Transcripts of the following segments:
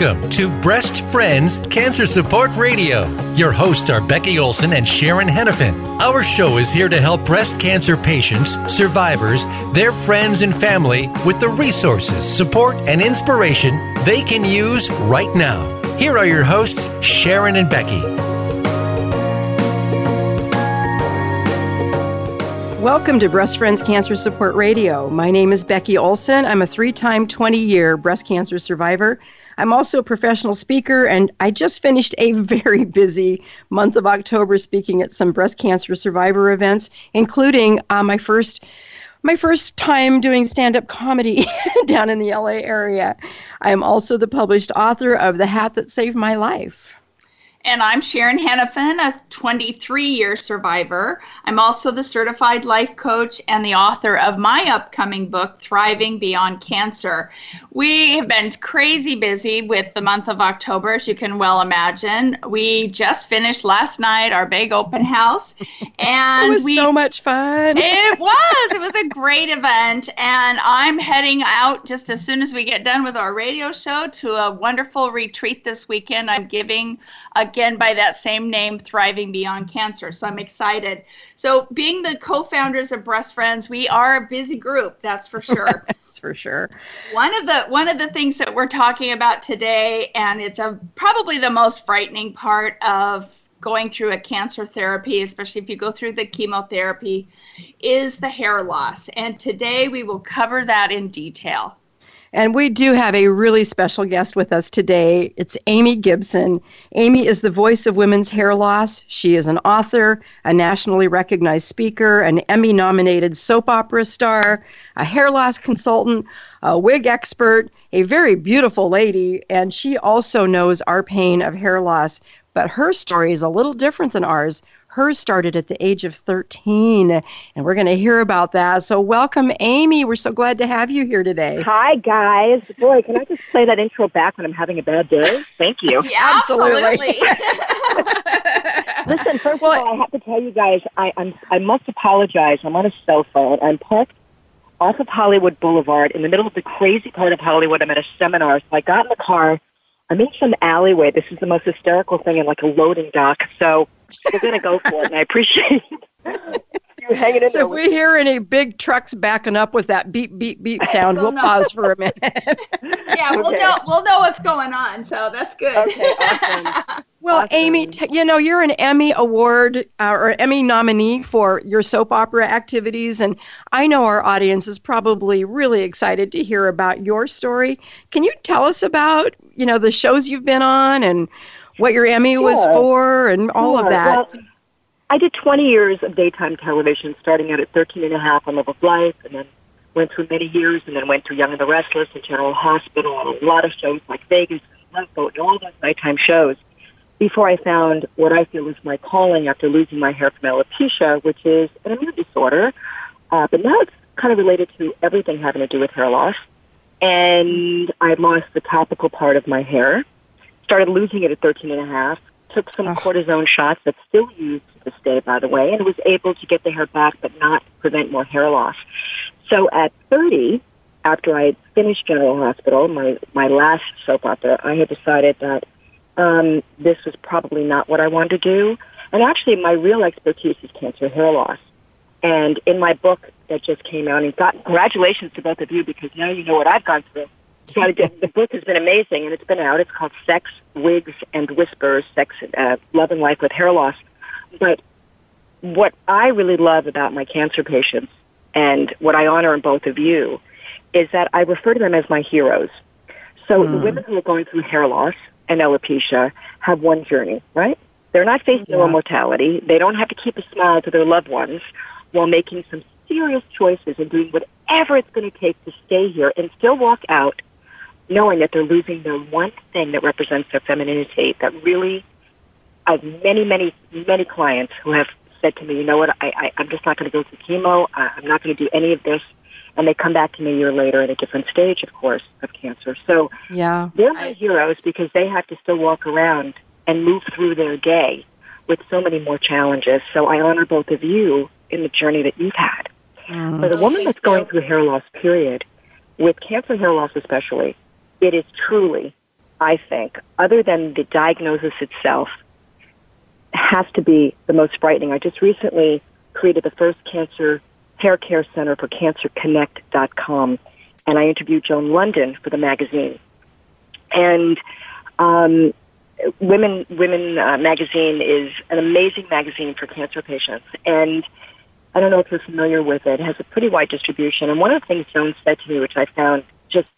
Welcome to Breast Friends Cancer Support Radio. Your hosts are Becky Olson and Sharon Henifin. Our show is here to help breast cancer patients, survivors, their friends, and family with the resources, support, and inspiration they can use right now. Here are your hosts, Sharon and Becky. Welcome to Breast Friends Cancer Support Radio. My name is Becky Olson. I'm a three time 20 year breast cancer survivor. I'm also a professional speaker, and I just finished a very busy month of October speaking at some breast cancer survivor events, including uh, my first my first time doing stand up comedy down in the LA area. I am also the published author of The Hat That Saved My Life. And I'm Sharon Henifin, a 23 year survivor. I'm also the certified life coach and the author of my upcoming book, Thriving Beyond Cancer. We have been crazy busy with the month of October, as you can well imagine. We just finished last night our big open house. And it was we, so much fun. It was. It was a great event. And I'm heading out just as soon as we get done with our radio show to a wonderful retreat this weekend. I'm giving a again by that same name, Thriving Beyond Cancer. So I'm excited. So, being the co founders of Breast Friends, we are a busy group, that's for sure. that's for sure. One of the one of the things that we're talking about today, and it's a probably the most frightening part of going through a cancer therapy, especially if you go through the chemotherapy, is the hair loss. And today we will cover that in detail. And we do have a really special guest with us today. It's Amy Gibson. Amy is the voice of women's hair loss. She is an author, a nationally recognized speaker, an Emmy nominated soap opera star, a hair loss consultant, a wig expert, a very beautiful lady, and she also knows our pain of hair loss. But her story is a little different than ours. Hers started at the age of 13, and we're going to hear about that. So, welcome, Amy. We're so glad to have you here today. Hi, guys. Boy, can I just play that intro back when I'm having a bad day? Thank you. Yeah, absolutely. Listen, first well, of all, I have to tell you guys, I, I'm, I must apologize. I'm on a cell phone. I'm parked off of Hollywood Boulevard in the middle of the crazy part of Hollywood. I'm at a seminar, so I got in the car. I'm in some alleyway. This is the most hysterical thing in like a loading dock. So we're going to go for it, and I appreciate you hanging in so there. So if we hear any big trucks backing up with that beep, beep, beep sound, we'll pause for a minute. yeah, we'll okay. know we'll know what's going on. So that's good. Okay, awesome. Well, awesome. Amy, t- you know you're an Emmy award uh, or Emmy nominee for your soap opera activities, and I know our audience is probably really excited to hear about your story. Can you tell us about you know the shows you've been on and what your Emmy was for and all of that. Well, I did 20 years of daytime television, starting out at 13 and a half on Love of Life, and then went through many years, and then went to Young and the Restless and General Hospital, and a lot of shows like Vegas and Love Boat, and all those nighttime shows. Before I found what I feel is my calling after losing my hair from alopecia, which is an immune disorder, uh, but now it's kind of related to everything having to do with hair loss. And I lost the topical part of my hair started losing it at 13 and a half, took some oh. cortisone shots that's still used to this day, by the way, and was able to get the hair back but not prevent more hair loss. So at 30, after I had finished General Hospital, my, my last soap opera, I had decided that um, this was probably not what I wanted to do. And actually, my real expertise is cancer hair loss. And in my book that just came out, and got, congratulations to both of you because now you know what I've gone through the book has been amazing, and it's been out. It's called Sex, Wigs, and Whispers: Sex, uh, Love, and Life with Hair Loss. But what I really love about my cancer patients, and what I honor in both of you, is that I refer to them as my heroes. So mm. the women who are going through hair loss and alopecia have one journey, right? They're not facing yeah. their mortality. They don't have to keep a smile to their loved ones while making some serious choices and doing whatever it's going to take to stay here and still walk out knowing that they're losing the one thing that represents their femininity that really I have many, many, many clients who have said to me, you know what, I, I, I'm just not going to go through chemo. I, I'm not going to do any of this. And they come back to me a year later at a different stage, of course, of cancer. So yeah, they're my heroes because they have to still walk around and move through their day with so many more challenges. So I honor both of you in the journey that you've had. Mm. For the woman that's going through hair loss, period, with cancer hair loss especially, it is truly I think, other than the diagnosis itself, has to be the most frightening. I just recently created the first cancer hair care center for CancerConnect.com, and I interviewed Joan Lunden for the magazine. And um, Women Women uh, magazine is an amazing magazine for cancer patients, and I don't know if you're familiar with it. It has a pretty wide distribution. And one of the things Joan said to me, which I found just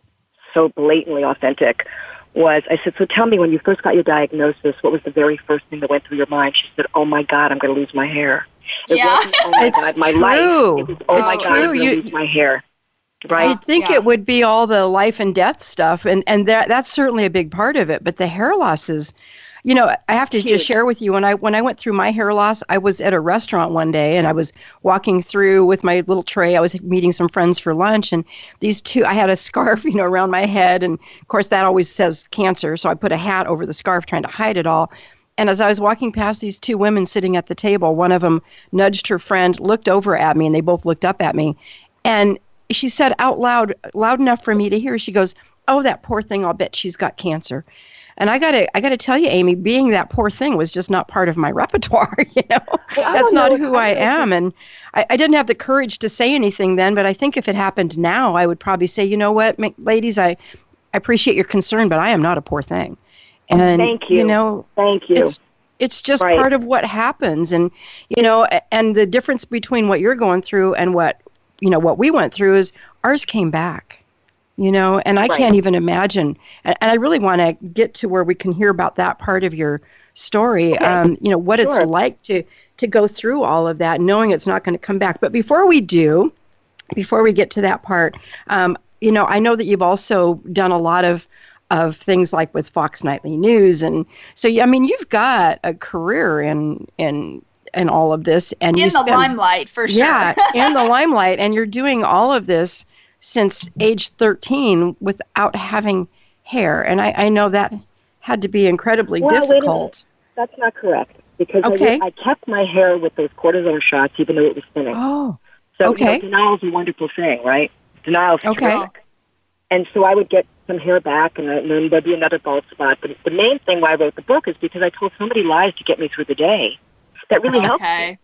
so blatantly authentic, was I said, "So tell me, when you first got your diagnosis, what was the very first thing that went through your mind?" She said, "Oh my God, I'm going to lose my hair." It yeah. wasn't, "Oh my it's God, my true. life." It was, "Oh it's my true. God, I'm going to You, lose my hair." Right? You'd think Yeah. it would be all the life and death stuff, and and that that's certainly a big part of it. But the hair loss is, you know, I have to Huge. just share with you when I when I went through my hair loss, I was at a restaurant one day and I was walking through with my little tray. I was meeting some friends for lunch, and these two, I had a scarf, you know, around my head, and of course that always says cancer, so I put a hat over the scarf trying to hide it all. And as I was walking past these two women sitting at the table, one of them nudged her friend, looked over at me, and they both looked up at me. And she said out loud, loud enough for me to hear, she goes, Oh, that poor thing, I'll bet she's got cancer. And I gotta I gotta tell you, Amy, being that poor thing was just not part of my repertoire, you know. That's don't know- who I I don't know if am. And I, I didn't have the courage to say anything then, but I think if it happened now, I would probably say, you know what, ladies, I, I appreciate your concern, but I am not a poor thing. And Thank you. you know, Thank you. it's it's just Right. part of what happens and you know and the difference between what you're going through and what you know what we went through is ours came back you know and i Right. can't even imagine and, and i really want to get to where we can hear about that part of your story Okay. um, you know what Sure. it's like to to go through all of that knowing it's not going to come back but before we do before we get to that part um, you know i know that you've also done a lot of of things like with Fox Nightly News, and so I mean you've got a career in in in all of this, and in the spend, limelight for sure. yeah, in the limelight, and you're doing all of this since age 13 without having hair, and I, I know that had to be incredibly Well, wait a minute. difficult. That's not correct because Okay. I, I kept my hair with those cortisone shots, even though it was thinning. Oh, So Okay. you know, denial is a wonderful thing, right? Denial is Okay. terrific. And so I would get some hair back, and then there'd be another bald spot. But the main thing why I wrote the book is because I told so many lies to get me through the day. That really helped me.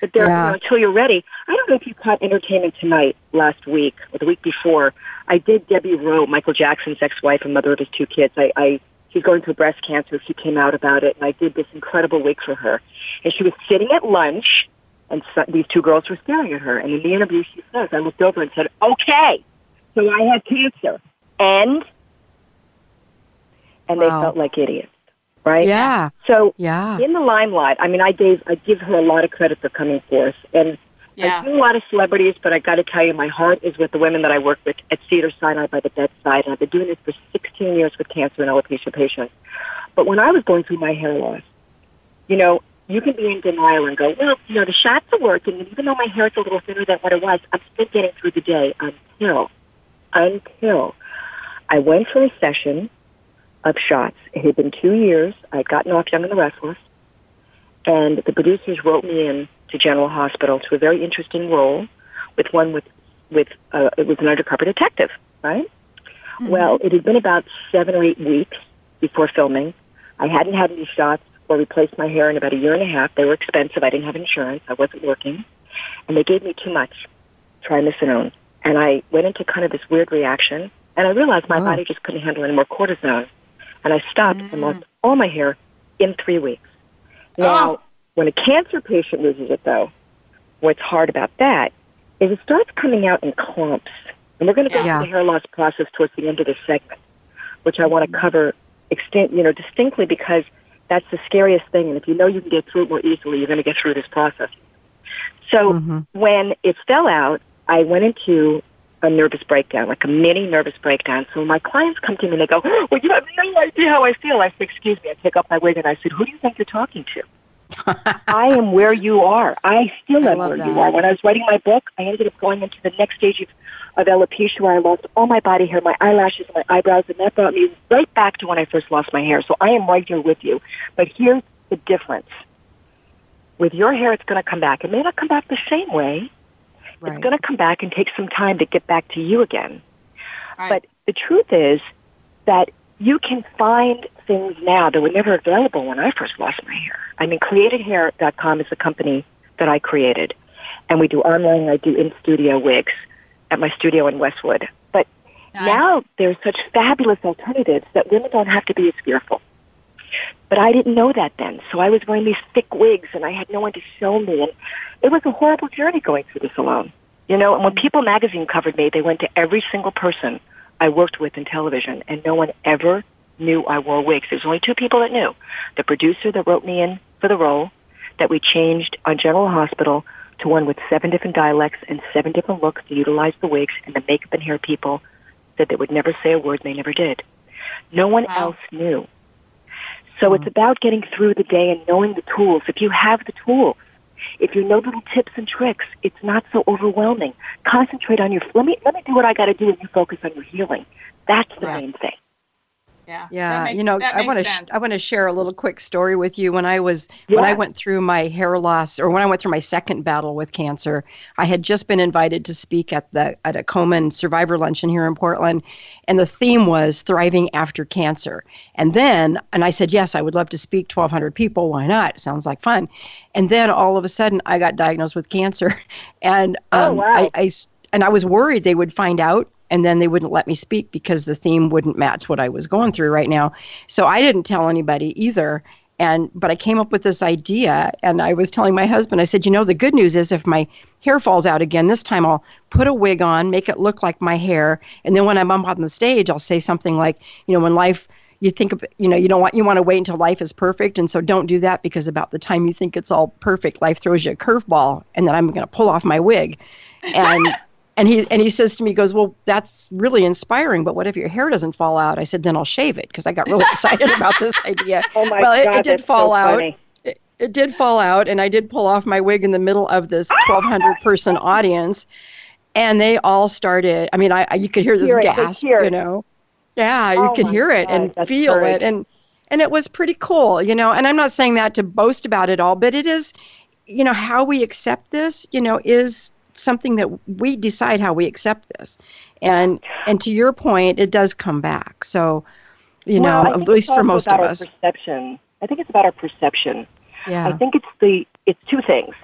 But there, Yeah. you know, until you're ready. I don't know if you caught Entertainment Tonight last week or the week before. I did Debbie Rowe, Michael Jackson's ex-wife and mother of his two kids. I, I she's going through breast cancer. She came out about it, and I did this incredible wig for her. And she was sitting at lunch, and so, these two girls were staring at her. And in the interview, she says, I looked over and said, "Okay, so I had cancer, and and they felt like idiots, right? yeah, So yeah, in the limelight, I mean, I gave I give her a lot of credit for coming forth, and Yeah. I do a lot of celebrities, but I got to tell you, my heart is with the women that I work with at Cedar Sinai by the bedside, and I've been doing this for 16 years with cancer and alopecia patients. But when I was going through my hair loss, you know, you can be in denial and go, well, you know, the shots are working, and even though my hair is a little thinner than what it was, I'm still getting through the day until, until I went for a session of shots. It had been two years. I'd gotten off Young and the Restless, and the producers wrote me in to General Hospital to a very interesting role, with one with with uh, it was an undercover detective, right? Well, it had been about seven or eight weeks before filming. I hadn't had any shots or replaced my hair in about a year and a half. They were expensive. I didn't have insurance. I wasn't working, and they gave me too much triamcinolone, and I went into kind of this weird reaction, and I realized my Oh. body just couldn't handle any more cortisone, and I stopped and lost all my hair in three weeks. Now, Oh. when a cancer patient loses it, though, what's hard about that is it starts coming out in clumps. And we're going to go Yeah. through the hair loss process towards the end of this segment, which I want to cover extent, you know, distinctly because that's the scariest thing. And if you know you can get through it more easily, you're going to get through this process. So Mhm. when it fell out, I went into a nervous breakdown, like a mini nervous breakdown. So my clients come to me and they go, oh, well, you have no idea how I feel. I said, excuse me. I pick up my wig and I said, who do you think you're talking to? I am where you are. I still I am where that. you are. When I was writing my book, I ended up going into the next stage of, of alopecia where I lost all my body hair, my eyelashes, my eyebrows, and that brought me right back to when I first lost my hair. So I am right here with you. But here's the difference. With your hair, it's going to come back. It may not come back the same way. Right. It's going to come back and take some time to get back to you again. Right. But the truth is that you can find things now that were never available when I first lost my hair. I mean, createdhair.com is the company that I created. And we do online, I do in studio wigs at my studio in Westwood. But nice. now there's such fabulous alternatives that women don't have to be as fearful. But I didn't know that then. So I was wearing these thick wigs and I had no one to show me. And it was a horrible journey going through this alone. You know, and when People magazine covered me, they went to every single person I worked with in television and no one ever knew I wore wigs. There was only two people that knew. The producer that wrote me in for the role that we changed on General Hospital to one with seven different dialects and seven different looks to utilize the wigs and the makeup and hair people said they would never say a word and they never did. No one wow. else knew. So mm-hmm. it's about getting through the day and knowing the tools. If you have the tools, if you know little tips and tricks, it's not so overwhelming. Concentrate on your, let me, let me do what I got to do and you focus on your healing. That's the main thing. Yeah. Yeah. Makes, you know, I want to sh- I want to share a little quick story with you. When I was yeah. when I went through my hair loss, or when I went through my second battle with cancer, I had just been invited to speak at the at a Komen Survivor Luncheon here in Portland, and the theme was thriving after cancer. And then, and I said yes, I would love to speak 1,200 people. Why not? Sounds like fun. And then all of a sudden, I got diagnosed with cancer, and oh, um, oh, wow. I, I and I was worried they would find out and then they wouldn't let me speak because the theme wouldn't match what I was going through right now. So I didn't tell anybody either. And but I came up with this idea and I was telling my husband, I said, you know, the good news is if my hair falls out again, this time I'll put a wig on, make it look like my hair, and then when I'm up on the stage, I'll say something like, you know, when life you think you know you don't want you want to wait until life is perfect and so don't do that because about the time you think it's all perfect life throws you a curveball and then i'm going to pull off my wig and and he and he says to me, he goes, "Well, that's really inspiring, but what if your hair doesn't fall out?" I said, "Then I'll shave it," because I got really excited about this idea. Oh my well, God, it, it did fall so out. It, it, did fall out, and I did pull off my wig in the middle of this 1,200 person audience, and they all started. I mean, I, I you could hear this hear gasp, you know. Yeah, you oh could hear it God, and feel courage. it, and and it was pretty cool, you know. And I'm not saying that to boast about it all, but it is, you know, how we accept this, you know, is something that we decide how we accept this. And and to your point, it does come back. So, you well, know, at least for most of us. Perception. I think it's about our perception. Yeah. I think it's the it's two things.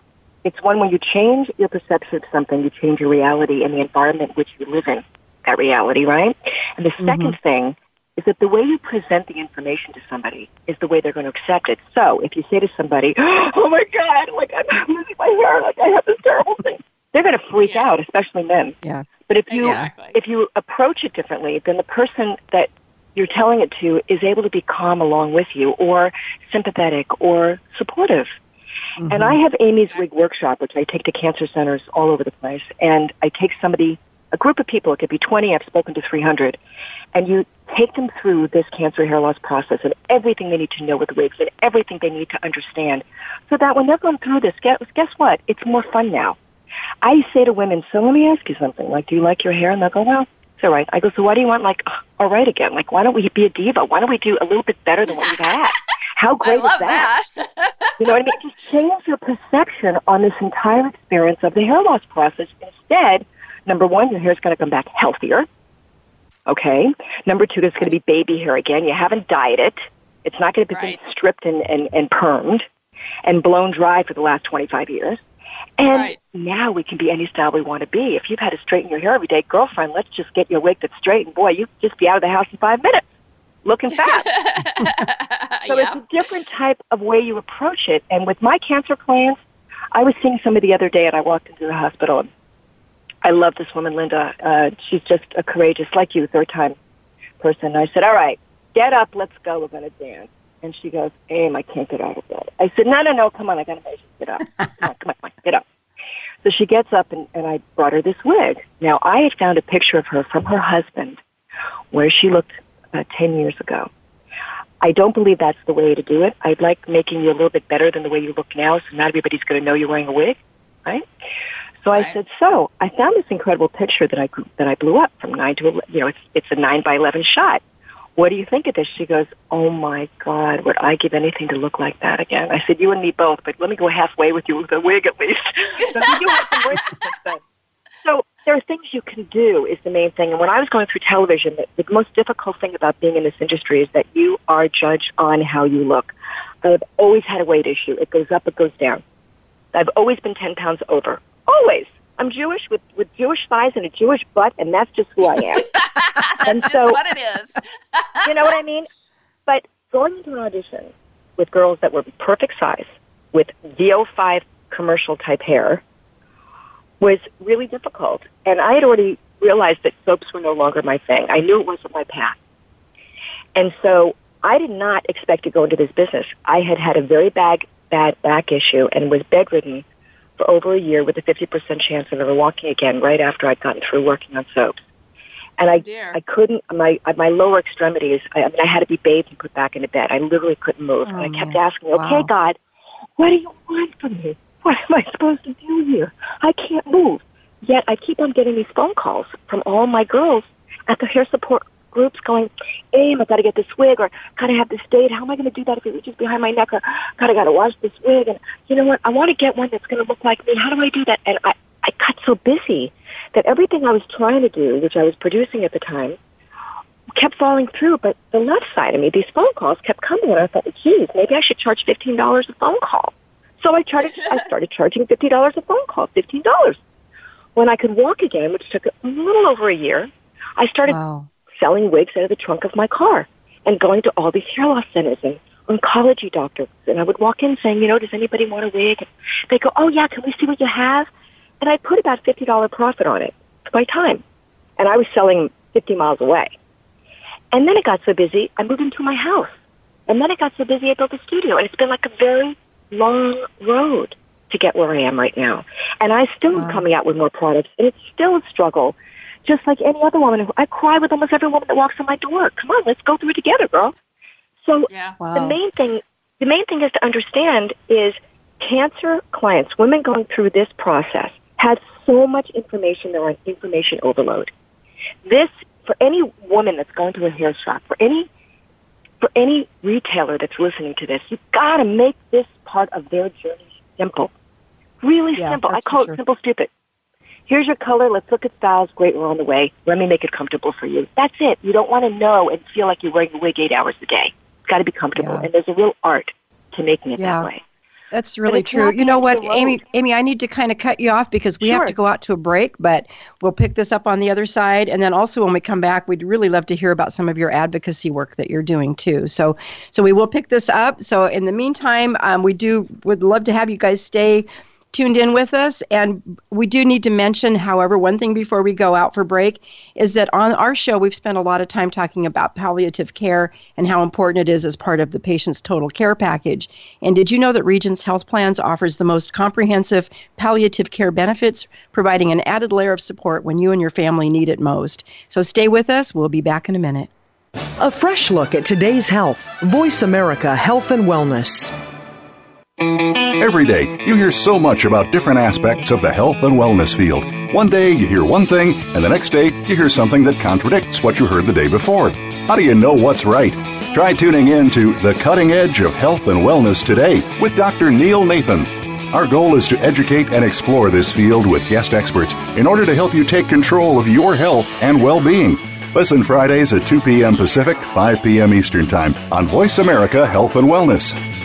It's one when you change your perception of something, you change your reality and the environment which you live in, that reality, right? And the 2nd mm-hmm. thing is that the way you present the information to somebody is the way they're going to accept it. So if you say to somebody, "Oh my God, like I'm losing my hair, like I have this terrible thing," they're going to freak yeah. out, especially men. Yeah. But if you exactly. if you approach it differently, then the person that you're telling it to is able to be calm along with you, or sympathetic, or supportive. Mm-hmm. And I have Amy's Wig Workshop, which I take to cancer centers all over the place, and I take somebody, a group of people, it could be 20, I've spoken to 300, and you take them through this cancer hair loss process and everything they need to know with wigs and everything they need to understand, so that when they're going through this, guess, guess what? It's more fun now. I say to women, so let me ask you something. Like, do you like your hair? And they'll go, well, it's all right. I go, so why do you want like all right again? Like, why don't we be a diva? Why don't we do a little bit better than what we've had? How great is that? that. you know what I mean? Just change your perception on this entire experience of the hair loss process. Instead, number one, your hair is going to come back healthier. Okay. Number two, it's going to be baby hair again. You haven't dyed it. It's not going to be right. stripped and, and, and permed and blown dry for the last 25 years. And right. now we can be any style we want to be. If you've had to straighten your hair every day, girlfriend, let's just get your wig that's straight, and boy, you just be out of the house in five minutes, looking fat. so yeah. it's a different type of way you approach it. And with my cancer clients, I was seeing somebody the other day, and I walked into the hospital. And I love this woman, Linda. Uh, she's just a courageous, like you, third time person. And I said, "All right, get up, let's go. We're going to dance." And she goes, Aim, I can't get out of bed. I said, No, no, no, come on, I gotta make you get up. Come on, come on, come on, get up. So she gets up and, and I brought her this wig. Now I had found a picture of her from her husband where she looked about ten years ago. I don't believe that's the way to do it. I'd like making you a little bit better than the way you look now, so not everybody's going to know you're wearing a wig, right? So right. I said, so I found this incredible picture that I that I blew up from nine to 11, you know it's it's a nine by eleven shot what do you think of this? She goes, oh my God, would I give anything to look like that again? I said, you and me both, but let me go halfway with you with a wig at least. so, there are things you can do is the main thing. And when I was going through television, the, the most difficult thing about being in this industry is that you are judged on how you look. I've always had a weight issue. It goes up, it goes down. I've always been 10 pounds over. Always. I'm Jewish with, with Jewish thighs and a Jewish butt, and that's just who I am. That's and so, what it is. you know what I mean? But going into an audition with girls that were perfect size, with VO5 commercial type hair, was really difficult. And I had already realized that soaps were no longer my thing. I knew it wasn't my path. And so I did not expect to go into this business. I had had a very bad, bad back issue and was bedridden for over a year with a 50% chance of ever walking again right after I'd gotten through working on soaps. And oh, I, oh I couldn't, my, my lower extremities, I, I mean, I had to be bathed and put back into bed. I literally couldn't move. Oh, and I oh, kept asking, okay, wow. God, what do you want from me? What am I supposed to do here? I can't move. Yet I keep on getting these phone calls from all my girls at the hair support groups going, Aim, I gotta get this wig or gotta have this date. How am I gonna do that if it reaches behind my neck or God, I gotta wash this wig and you know what, I wanna get one that's gonna look like me. How do I do that? And I, I got so busy that everything I was trying to do, which I was producing at the time, kept falling through, but the left side of me, these phone calls kept coming and I thought, geez, maybe I should charge fifteen dollars a phone call. So I started I started charging fifty dollars a phone call, fifteen dollars. When I could walk again, which took a little over a year, I started wow selling wigs out of the trunk of my car and going to all these hair loss centers and oncology doctors. And I would walk in saying, you know, does anybody want a wig? And they go, oh yeah, can we see what you have? And I put about $50 profit on it for my time. And I was selling 50 miles away. And then it got so busy, I moved into my house. And then it got so busy, I built a studio. And it's been like a very long road to get where I am right now. And I still wow. am coming out with more products. And it's still a struggle just like any other woman. I cry with almost every woman that walks in my door. Come on, let's go through it together, girl. So yeah. wow. the main thing, the main thing is to understand is cancer clients, women going through this process, have so much information. They're on information overload. This for any woman that's going to a hair shop, for any for any retailer that's listening to this, you've got to make this part of their journey simple. Really yeah, simple. I call sure. it simple stupid. Here's your color. Let's look at styles. Great, we're on the way. Let me make it comfortable for you. That's it. You don't want to know and feel like you're wearing a wig eight hours a day. It's got to be comfortable. Yeah. And there's a real art to making it yeah. that way. That's really true. You know what, Amy? Amy, I need to kind of cut you off because we sure. have to go out to a break, but we'll pick this up on the other side. And then also when we come back, we'd really love to hear about some of your advocacy work that you're doing too. So, so we will pick this up. So in the meantime, um, we do would love to have you guys stay tuned in with us. And we do need to mention, however, one thing before we go out for break is that on our show, we've spent a lot of time talking about palliative care and how important it is as part of the patient's total care package. And did you know that Regence Health Plans offers the most comprehensive palliative care benefits, providing an added layer of support when you and your family need it most? So stay with us. We'll be back in a minute. A fresh look at today's health. Voice America Health and Wellness. Every day, you hear so much about different aspects of the health and wellness field. One day, you hear one thing, and the next day, you hear something that contradicts what you heard the day before. How do you know what's right? Try tuning in to The Cutting Edge of Health and Wellness today with Dr. Neil Nathan. Our goal is to educate and explore this field with guest experts in order to help you take control of your health and well being. Listen Fridays at 2 p.m. Pacific, 5 p.m. Eastern Time on Voice America Health and Wellness.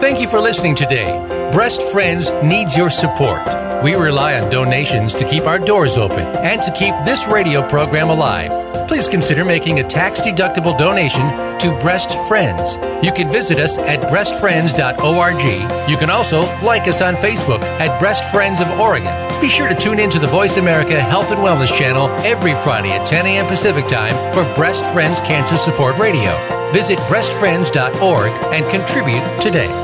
Thank you for listening today. Breast Friends needs your support. We rely on donations to keep our doors open and to keep this radio program alive. Please consider making a tax deductible donation to Breast Friends. You can visit us at breastfriends.org. You can also like us on Facebook at Breast Friends of Oregon. Be sure to tune in to the Voice America Health and Wellness channel every Friday at 10 a.m. Pacific Time for Breast Friends Cancer Support Radio. Visit breastfriends.org and contribute today.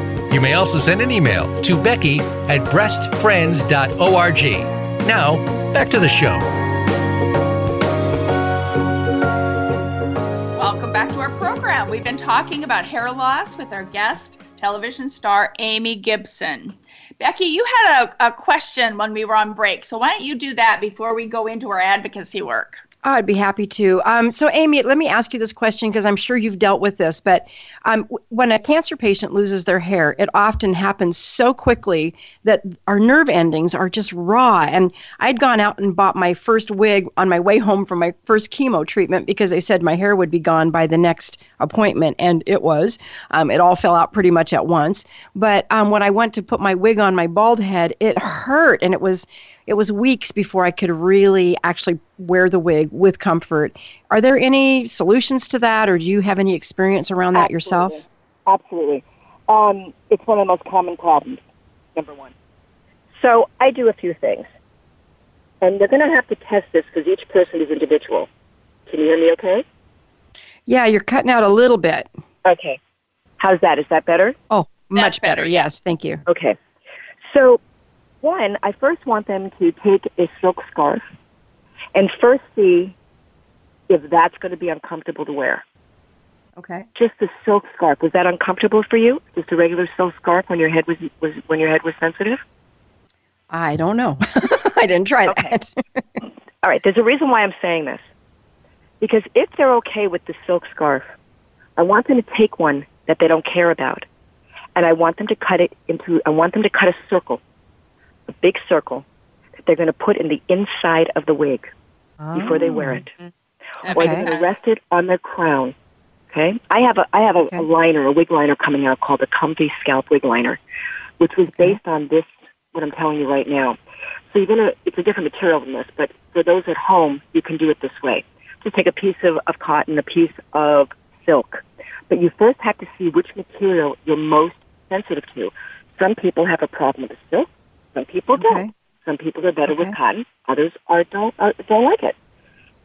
You may also send an email to Becky at breastfriends.org. Now, back to the show. Welcome back to our program. We've been talking about hair loss with our guest, television star Amy Gibson. Becky, you had a, a question when we were on break, so why don't you do that before we go into our advocacy work? Oh, I'd be happy to. Um, so, Amy, let me ask you this question because I'm sure you've dealt with this. But um, when a cancer patient loses their hair, it often happens so quickly that our nerve endings are just raw. And I'd gone out and bought my first wig on my way home from my first chemo treatment because they said my hair would be gone by the next appointment, and it was. Um, it all fell out pretty much at once. But um, when I went to put my wig on my bald head, it hurt, and it was it was weeks before I could really actually wear the wig with comfort. Are there any solutions to that, or do you have any experience around that Absolutely. yourself? Absolutely. Um, it's one of the most common problems, number one. So I do a few things. And they're going to have to test this because each person is individual. Can you hear me okay? Yeah, you're cutting out a little bit. Okay. How's that? Is that better? Oh, much better. better. Yes, thank you. Okay. So, one, I first want them to take a silk scarf and first see if that's going to be uncomfortable to wear. Okay. Just the silk scarf was that uncomfortable for you? Just a regular silk scarf when your head was, was when your head was sensitive? I don't know. I didn't try Okay. that. All right, there's a reason why I'm saying this. Because if they're okay with the silk scarf, I want them to take one that they don't care about. And I want them to cut it into, I want them to cut a circle, a big circle that they're going to put in the inside of the wig before they wear it. That Or they're going to rest it on their crown. Okay? I have a, I have a, Okay. a liner, a wig liner coming out called the Comfy Scalp Wig Liner, which was based on this, what I'm telling you right now. So you're gonna, it's a different material than this, but for those at home, you can do it this way. Just take a piece of, of cotton, a piece of silk. But you first have to see which material you're most sensitive to. Some people have a problem with silk. Some people Okay. don't. Some people are better Okay. with cotton. Others are don't are, don't like it.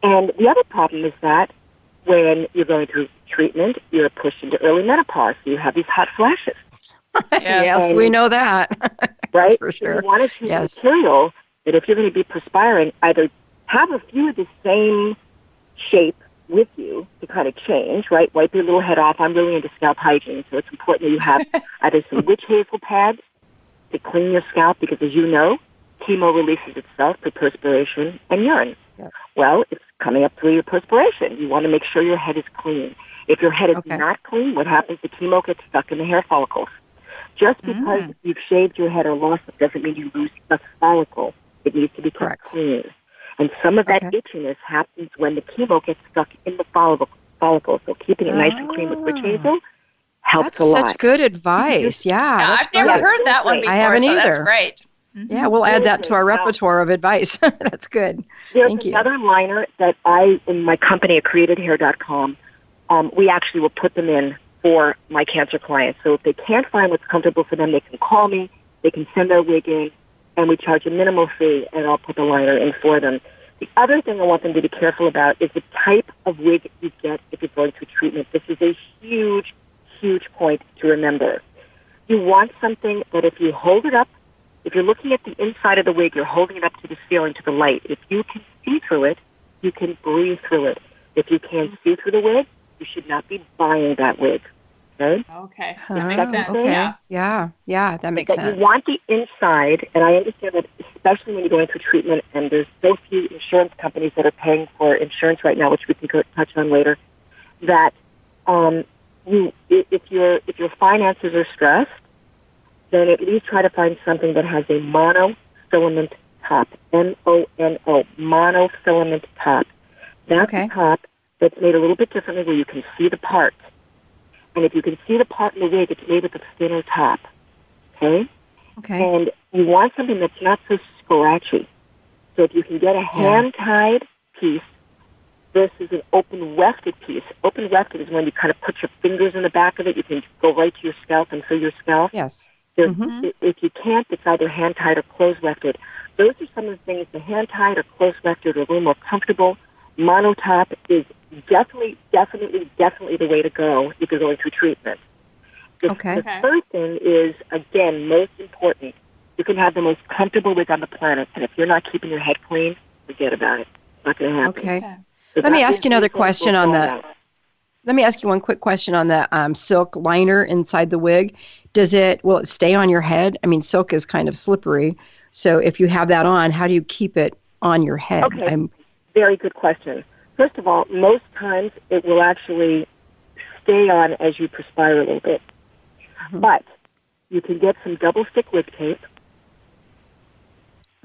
And the other problem is that when you're going through treatment, you're pushed into early menopause. So you have these hot flashes, yes, we know that. right? for So sure. you want to choose Yes. material that if you're going to be perspiring, either have a few of the same shape with you to kind of change, right? Wipe your little head off. I'm really into scalp hygiene, so it's important that you have either some witch hazel pads to clean your scalp because, as you know, chemo releases itself through perspiration and urine. Yep. Well, it's coming up through your perspiration. You want to make sure your head is clean. If your head is Okay. not clean, what happens? The chemo gets stuck in the hair follicles. Just because Mm. you've shaved your head or lost it doesn't mean you lose a follicle. It needs to be kept clean. And some of that Okay. itchiness happens when the chemo gets stuck in the follicle. follicle. So keeping it nice and clean with witch Ah. hazel helps That's a lot. such good advice. Yeah, Yeah, I've never great. heard that one before. I haven't so That's either. great. Yeah, we'll add that to our repertoire of advice. that's good. There's Thank you. another liner that I, in my company at createdhair.com, um, we actually will put them in for my cancer clients. So if they can't find what's comfortable for them, they can call me, they can send their wig in, and we charge a minimal fee, and I'll put the liner in for them. The other thing I want them to be careful about is the type of wig you get if you're going through treatment. This is a huge, huge point to remember. You want something that if you hold it up, if you're looking at the inside of the wig, you're holding it up to the ceiling, to the light. If you can see through it, you can breathe through it. If you can't see through the wig, you should not be buying that wig. Okay? Okay, Oh, that makes sense. okay. Yeah. Yeah, yeah, that makes that sense. you want the inside, and I understand that especially when you're going through treatment, and there's so few insurance companies that are paying for insurance right now, which we can touch on later. That um, you, if your if your finances are stressed, then at least try to find something that has a monofilament top, M O N O, monofilament top. That's Okay. a top that's made a little bit differently, where you can see the part. And if you can see the part in the wig, it's made with a thinner top. Okay? Okay. And you want something that's not so scratchy. So if you can get a hand-tied piece versus an open wefted piece. Open wefted is when you kind of put your fingers in the back of it. You can go right to your scalp and feel your scalp. Yes. There's- Mhm. If you can't, it's either hand-tied or close-wefted. Those are some of the things. The hand-tied or close-wefted are a little more comfortable. Monotop is definitely, definitely, definitely the way to go if you're going through treatment. The, Okay. the Okay. third thing is, again, most important, you can have the most comfortable wig on the planet, and if you're not keeping your head clean, forget about it. It's not going to happen. Okay. Let me ask you another the thing we'll question on that. Let me ask you one quick question on the um, silk liner inside the wig. Does it will it stay on your head? I mean, silk is kind of slippery. So if you have that on, how do you keep it on your head? Okay. I'm, Very good question. First of all, most times it will actually stay on as you perspire a little bit. Mm-hmm. But you can get some double stick wig tape.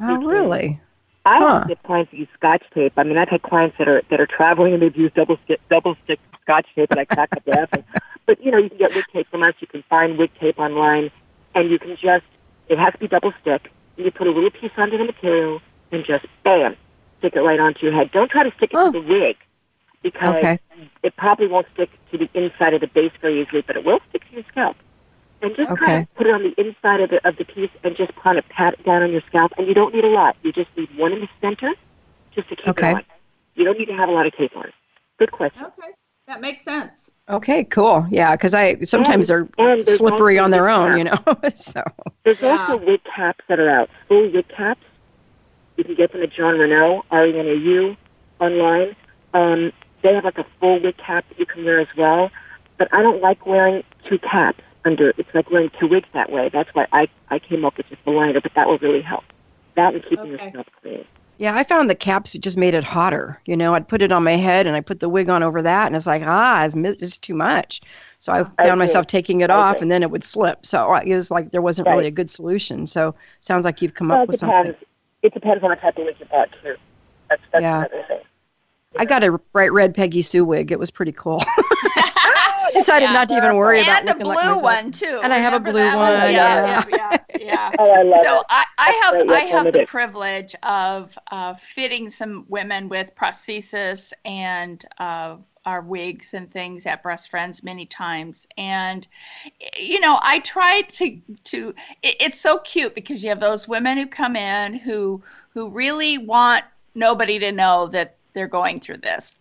oh, really? I Huh. don't get clients that use scotch tape. I mean, I've had clients that are that are traveling and they've used double stick double stick scotch tape, and I crack up laughing. But you know, you can get wig tape from us. You can find wig tape online, and you can just it has to be double stick. You put a little piece under the material and just bam, stick it right onto your head. Don't try to stick it Oh. to the wig because Okay. it probably won't stick to the inside of the base very easily, but it will stick to your scalp. And just Okay. kind of put it on the inside of the of the piece and just kind of pat it down on your scalp. And you don't need a lot. You just need one in the center, just to keep Okay. it on. You don't need to have a lot of tape on it. Good question. Okay. That makes sense. Okay, cool. Yeah, because I sometimes And- they're and slippery on their own, caps. you know. so There's Yeah. also wig caps that are out. Full wig caps. You can get them at Jon Renau, R-E-N-A-U, online. Um, they have like a full wig cap that you can wear as well. But I don't like wearing two caps under. It's like wearing two wigs that way. That's why I, I came up with just the liner, but that will really help. That and keeping Okay. your scalp clean. yeah, I found the caps just made it hotter. You know, I'd put it on my head and I put the wig on over that, and it's like ah, it's, it's too much. So I found agree. myself taking it I off, and then it would slip. So it was like there wasn't really a good solution. So sounds like you've come Well, up with depends. something. It depends on the type of wig you bought too. That's that's Yeah. another thing. I got a bright red Peggy Sue wig. It was pretty cool. Decided Yeah. not to even worry about and a looking blue like myself. one too. And I have a blue that one, Yeah, yeah. yeah, yeah. yeah. Oh, I love so it. I, I have Right, I yes, have the limited. privilege of uh, fitting some women with prosthesis and uh, our wigs and things at Breast Friends many times, and you know I try to to. It, it's so cute because you have those women who come in who who really want nobody to know that they're going through this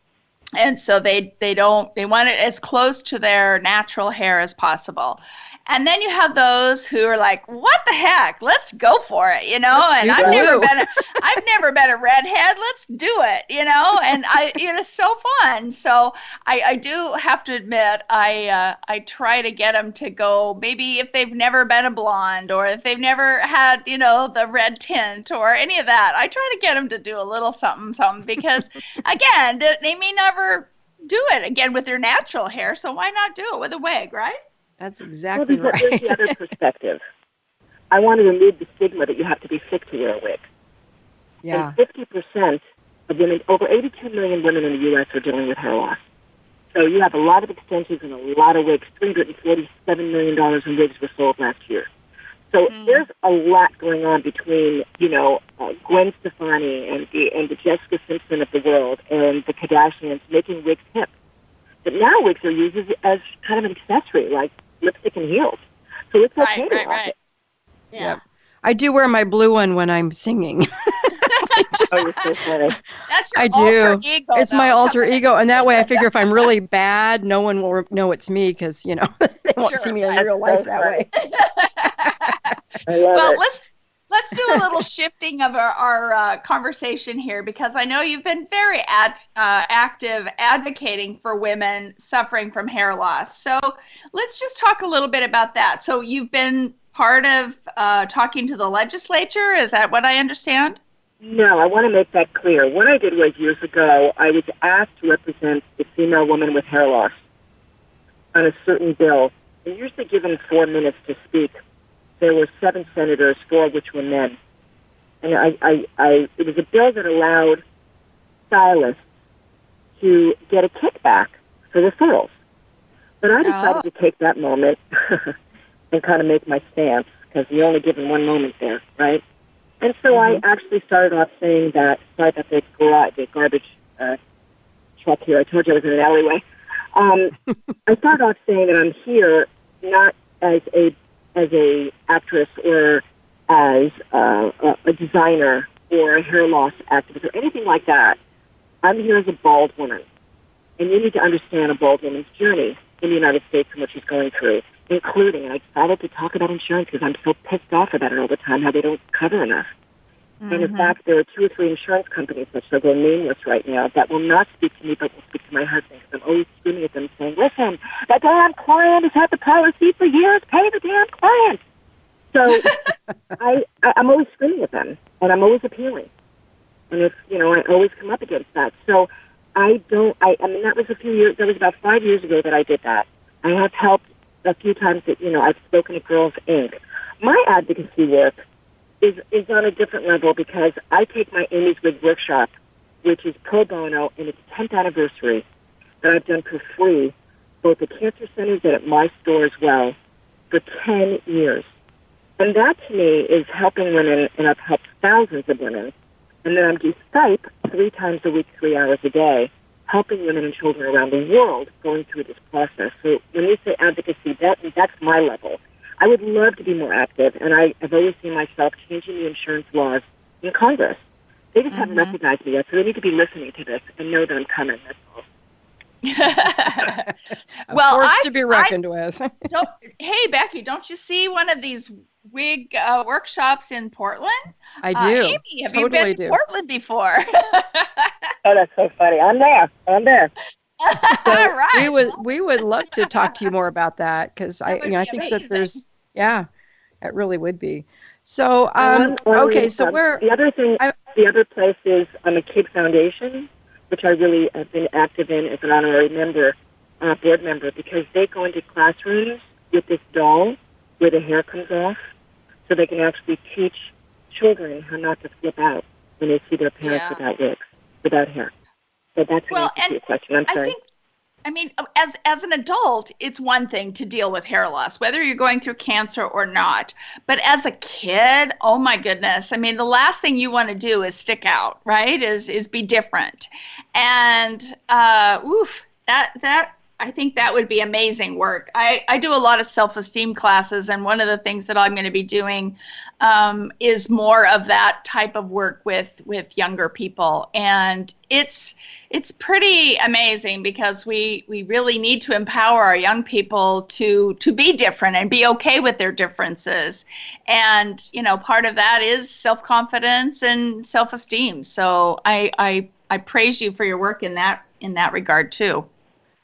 and so they they don't they want it as close to their natural hair as possible. And then you have those who are like what the heck? Let's go for it you know? Let's and i've blue. never been a, i've never been a redhead. Let's do it you know? And i it is so fun. So i i do have to admit i uh, i try to get them to go maybe if they've never been a blonde or if they've never had you know the red tint or any of that. I try to get them to do a little something something because again they may never do it again with their natural hair so why not do it with a wig right That's Well, exactly there's, there's right. the other perspective. I want to remove the stigma that you have to be sick to wear a wig. yeah. And 50% of women, over 82 million women in the U.S. are dealing with hair loss. So you have a lot of extensions and a lot of wigs. $347 million in wigs were sold last year. So Mm. there's a lot going on between, you know, uh, Gwen Stefani and the, and the Jessica Simpson of the world and the Kardashians making wigs hip. But now wigs are used as, as kind of an accessory, like lipstick and heels. So it's okay right to right rock right it. yeah Yep. I do wear my blue one when I'm singing. You're so funny. that's your I alter do. ego it's my alter ego, and that way I figure if I'm really bad, no one will know it's me because you know they won't Sure, see me in right. real That's life so that way. I love well it. let's let's do a little shifting of our, our uh, conversation here because i know you've been very ad, uh, active advocating for women suffering from hair loss so let's just talk a little bit about that so you've been part of uh, talking to the legislature is that what i understand No, I want to make that clear. What I did was years ago, I was asked to represent the female woman with hair loss on a certain bill. And usually given four minutes to speak. There were seven senators, four of which were men. And I, I, I, it was a bill that allowed stylists to get a kickback for referrals. But I oh. decided Oh. to take that moment and kind of make my stance. because you're only given one moment there, right? And so mm-hmm. I actually started off saying that, sorry about the, garage, the garbage uh, truck here. I told you I was in an alleyway. Um, I started off saying that I'm here not as a as a actress or as uh, a, a designer or a hair loss activist or anything like that. I'm here as a bald woman, and you need to understand a bald woman's journey in the United States and what she's going through, including. I decided to talk about insurance because I'm so pissed off about it all the time how they don't cover enough. Mm-hmm. And in mm-hmm. fact, there are two or three insurance companies, which are going nameless right now, that will not speak to me but will speak to my husband. Because I'm always screaming at them saying, listen, that damn client has had the policy for years. Pay the damn client. So I, I, I'm always screaming at them, and I'm always appealing. And if, you know, I always come up against that. So I don't, I, I mean, that was a few years, that was about five years ago that I did that. I have helped a few times that, you know, I've spoken at Girls Inc. My advocacy work is is on a different level because I take my Amy's Wig workshop, which is pro bono, and its 10th anniversary that I've done for free, both at cancer centers and at my store as well, for 10 years. And that to me is helping women, and I've helped thousands of women. And then I'm do Skype three times a week, three hours a day, helping women and children around the world going through this process. So when you say advocacy, that that's my level. I would love to be more active, and I, have always seen myself changing the insurance laws in Congress. They just mm-hmm. haven't recognized me yet, so they need to be listening to this and know that I'm coming. That's all. Well, I, to be reckoned I, with. hey, Becky, don't you see one of these wig uh, workshops in Portland? I uh, do. Uh, Amy, have totally you been to Portland before? oh, that's so funny. I'm there. I'm there. So All right. We would we would love to talk to you more about that because I you know I think amazing. that there's yeah, it really would be. So, um, okay, so um, where the other thing, I, the other place is on the Cape Foundation, which I really have been active in as an honorary member, uh, board member, because they go into classrooms with this doll where the hair comes off, so they can actually teach children how not to flip out when they see their parents yeah. without wigs, without hair. So that's well, an answer to your question. I'm sorry. I think I mean, as as an adult, it's one thing to deal with hair loss, whether you're going through cancer or not. But as a kid, oh my goodness! I mean, the last thing you want to do is stick out, right? Is is be different, and uh, oof, that that I think that would be amazing work. I, I do a lot of self esteem classes, and one of the things that I'm going to be doing um, is more of that type of work with with younger people, and it's it's pretty amazing because we we really need to empower our young people to to be different and be okay with their differences, and you know part of that is self confidence and self esteem. So I I I praise you for your work in that in that regard too.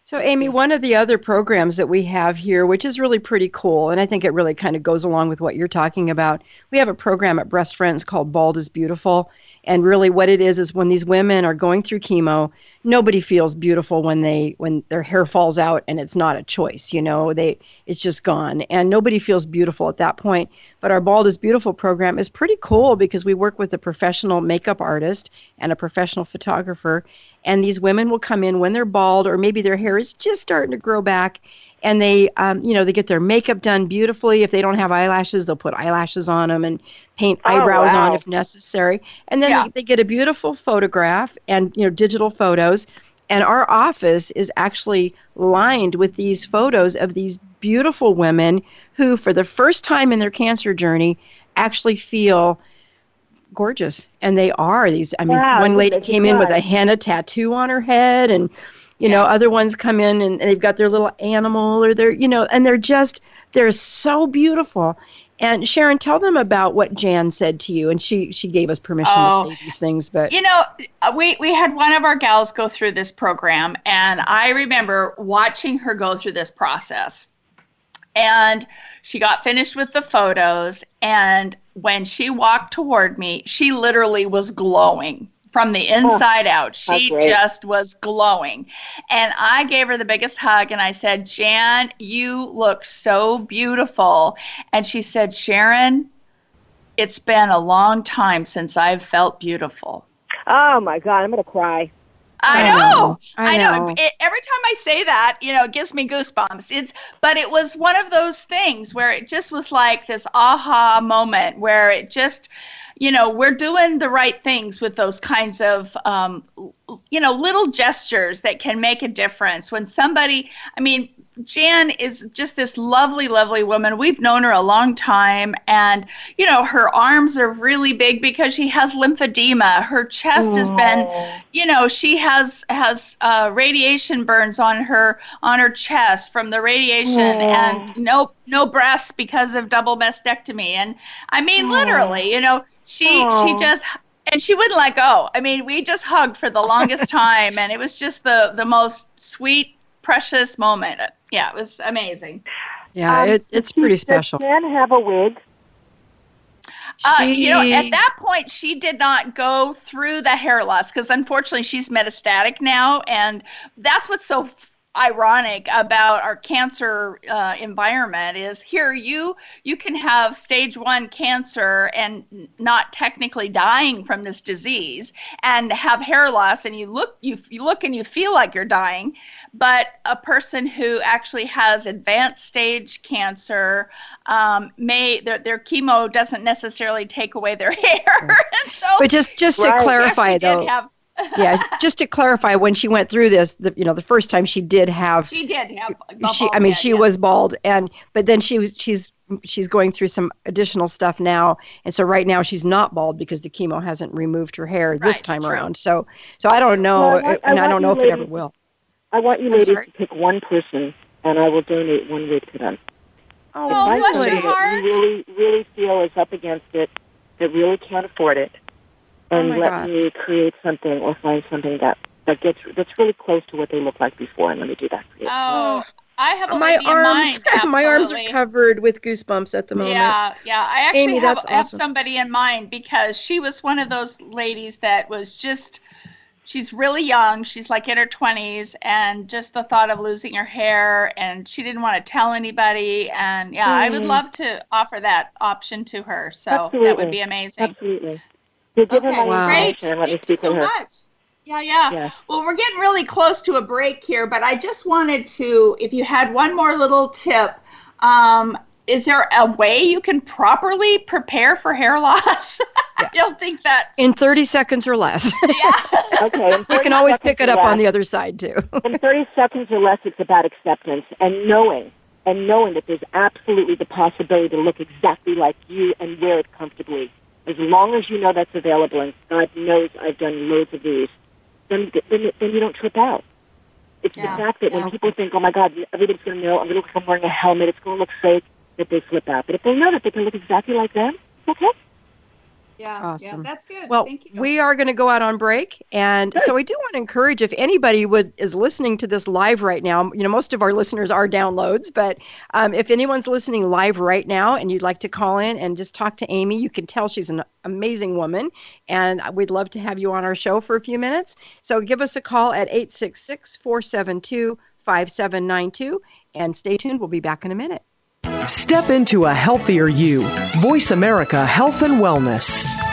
So, Amy, one of the other programs that we have here, which is really pretty cool, and I think it really kind of goes along with what you're talking about, we have a program at Breast Friends called Bald is Beautiful. And really, what it is is when these women are going through chemo, nobody feels beautiful when they when their hair falls out and it's not a choice. You know, they it's just gone, and nobody feels beautiful at that point. But our Bald is Beautiful program is pretty cool because we work with a professional makeup artist and a professional photographer, and these women will come in when they're bald or maybe their hair is just starting to grow back and they um, you know they get their makeup done beautifully if they don't have eyelashes they'll put eyelashes on them and paint oh, eyebrows wow. on if necessary and then yeah. they, they get a beautiful photograph and you know digital photos and our office is actually lined with these photos of these beautiful women who for the first time in their cancer journey actually feel gorgeous, and they are these. I mean, wow, one lady came in with a henna tattoo on her head, and you yeah. know, other ones come in and they've got their little animal or they're you know, and they're just they're so beautiful. And Sharon, tell them about what Jan said to you, and she she gave us permission oh, to say these things. But you know, uh, we we had one of our gals go through this program, and I remember watching her go through this process. And she got finished with the photos, and when she walked toward me, she literally was glowing from the inside oh, out. She just was glowing. And I gave her the biggest hug and I said, Jan, you look so beautiful. And she said, Sharon, it's been a long time since I've felt beautiful. Oh my God, I'm going to cry. I I know. I I know. know. It, every time I say that, you know, it gives me goosebumps. It's, but it was one of those things where it just was like this aha moment where it just, you know, we're doing the right things with those kinds of, um, you know, little gestures that can make a difference. When somebody, I mean, Jan is just this lovely, lovely woman. We've known her a long time, and you know her arms are really big because she has lymphedema. Her chest has been, you know, she has has uh, radiation burns on her on her chest from the radiation, and no no breasts because of double mastectomy. And I mean, literally, you know, she she just and she wouldn't let go. I mean, we just hugged for the longest time, and it was just the the most sweet, precious moment. Yeah, it was amazing. Yeah, Um, it, it's pretty Does special. Jan have a wig? Uh, you know, at that point, she did not go through the hair loss because unfortunately she's metastatic now, and that's what's so ironic about our cancer uh, environment is here you you can have stage one cancer and not technically dying from this disease and have hair loss and you look you, you look and you feel like you're dying but a person who actually has advanced stage cancer um, may their, their chemo doesn't necessarily take away their hair and so But just just to Right. clarify though, have yeah, just to clarify, when she went through this, the, you know, the first time she did have she did have she i mean head, she yeah. was bald and but then she was she's she's going through some additional stuff now and so right now she's not bald because the chemo hasn't removed her hair this time true. around so so i don't know Well, I want- and i want don't know you if it ever will I want you ladies to pick one person, and I will donate one wig to them. Oh, Find bless somebody your heart. you really, really feel is up against it, that really can't afford it, and Oh let God. me create something or find something that that gets that's really close to what they look like before, and let me do that for you. oh i have a my lady in arms mind, my arms are covered with goosebumps at the moment Yeah, yeah. I actually Amy, have, that's have somebody in mind because she was one of those ladies that was just, she's really young. She's like in her 20s, and just the thought of losing her hair, and she didn't want to tell anybody. And yeah, I would Mm. love to offer that option to her. So that would be amazing. Absolutely. So give her Okay, my Wow. great. information and let me Thank you so her. much. Yeah, yeah. Yeah. Well, we're getting really close to a break here, but I just wanted to, if you had one more little tip, um, is there a way you can properly prepare for hair loss? I don't think that. in 30 seconds or less Yeah. Okay. you can always pick it or up on the other side too in 30 seconds or less, it's about acceptance and knowing, and knowing that there's absolutely the possibility to look exactly like you and wear it comfortably. As long as you know that's available, and God knows I've done loads of these, then then, then you don't trip out. It's Yeah, the fact that yeah. when people think, oh my God, everybody's going to know, I'm going to look like I'm wearing a helmet, it's going to look fake, that they flip out. But if they know that they can look exactly like them, it's okay. Yeah. Awesome. Yeah, that's good. Well, Thank you. we are going to go out on break, and so I do want to encourage if anybody would is listening to this live right now. You know, most of our listeners are downloads, but um, if anyone's listening live right now and you'd like to call in and just talk to Amy, you can tell she's an amazing woman, and we'd love to have you on our show for a few minutes. So give us a call at 866-472-5792, and stay tuned. We'll be back in a minute. Step into a healthier you. Voice America Health and Wellness.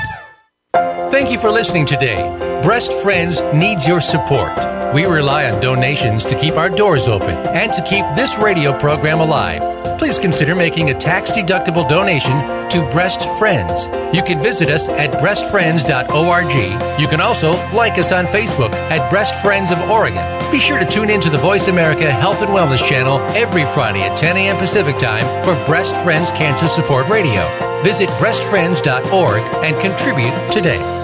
Thank you for listening today. Breast Friends needs your support. We rely on donations to keep our doors open and to keep this radio program alive. Please consider making a tax deductible donation to Breast Friends. You can visit us at breastfriends.org. You can also like us on Facebook at Breast Friends of Oregon. Be sure to tune in to the Voice America Health and Wellness channel every Friday at 10 a.m. Pacific Time for Breast Friends Cancer Support Radio. Visit breastfriends.org and contribute today.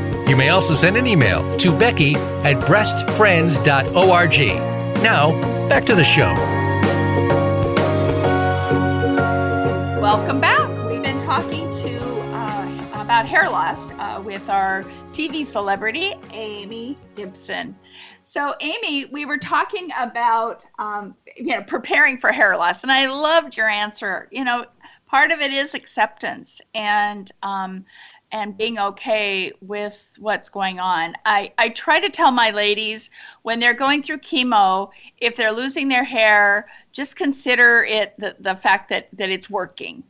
You may also send an email to Becky at breastfriends.org. Now, back to the show. Welcome back. We've been talking to uh, about hair loss uh, with our TV celebrity, Amy Gibson. So, Amy, we were talking about um, you know preparing for hair loss, and I loved your answer. You know, part of it is acceptance, and um, and being okay with what's going on. I, I try to tell my ladies when they're going through chemo, if they're losing their hair, just consider it the, the fact that, that it's working.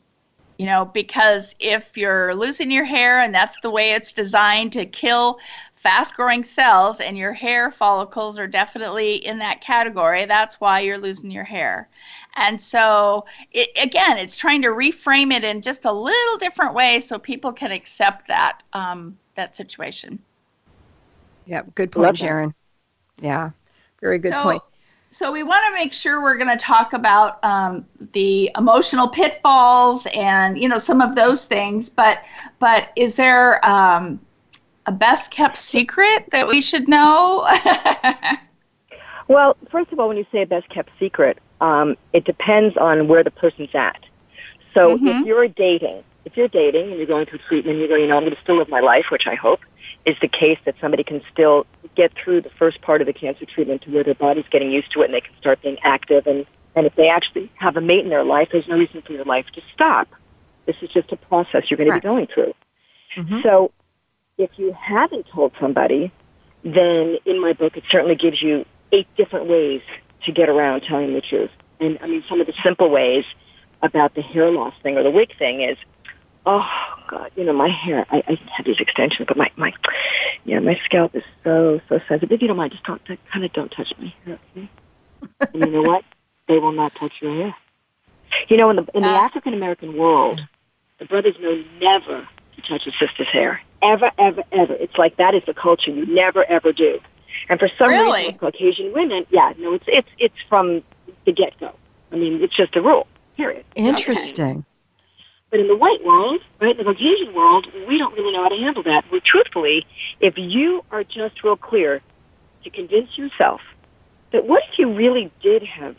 You know, because if you're losing your hair and that's the way it's designed to kill fast growing cells and your hair follicles are definitely in that category, that's why you're losing your hair. And so, it, again, it's trying to reframe it in just a little different way so people can accept that um, that situation. Yeah, good point, Sharon. Yeah, very good so, point. So we want to make sure we're going to talk about um, the emotional pitfalls and you know some of those things. But but is there um, a best kept secret that we should know? well, first of all, when you say a best kept secret, um, it depends on where the person's at. So mm-hmm. if you're dating, if you're dating and you're going through treatment, you go, you know, I'm going to still live my life, which I hope is the case that somebody can still get through the first part of the cancer treatment to where their body's getting used to it and they can start being active. And, and if they actually have a mate in their life, there's no reason for your life to stop. This is just a process you're going to be going through. Mm-hmm. So if you haven't told somebody, then in my book it certainly gives you eight different ways to get around telling the truth. And I mean, some of the simple ways about the hair loss thing or the wig thing is, oh God, you know, my hair, I, I have these extensions, but my, my, yeah, my scalp is so, so sensitive. If you don't mind, just don't, kind of don't touch my hair, okay? and you know what? They will not touch your hair. You know, in the, in the uh. African American world, the brothers know never to touch a sister's hair. Ever, ever, ever. It's like that is the culture. You never, ever do. And for some really? reason, Caucasian women, yeah, no, it's it's it's from the get go. I mean, it's just a rule. Period. Interesting. Okay. But in the white world, right, in the Caucasian world, we don't really know how to handle that. Well, truthfully, if you are just real clear to convince yourself that what if you really did have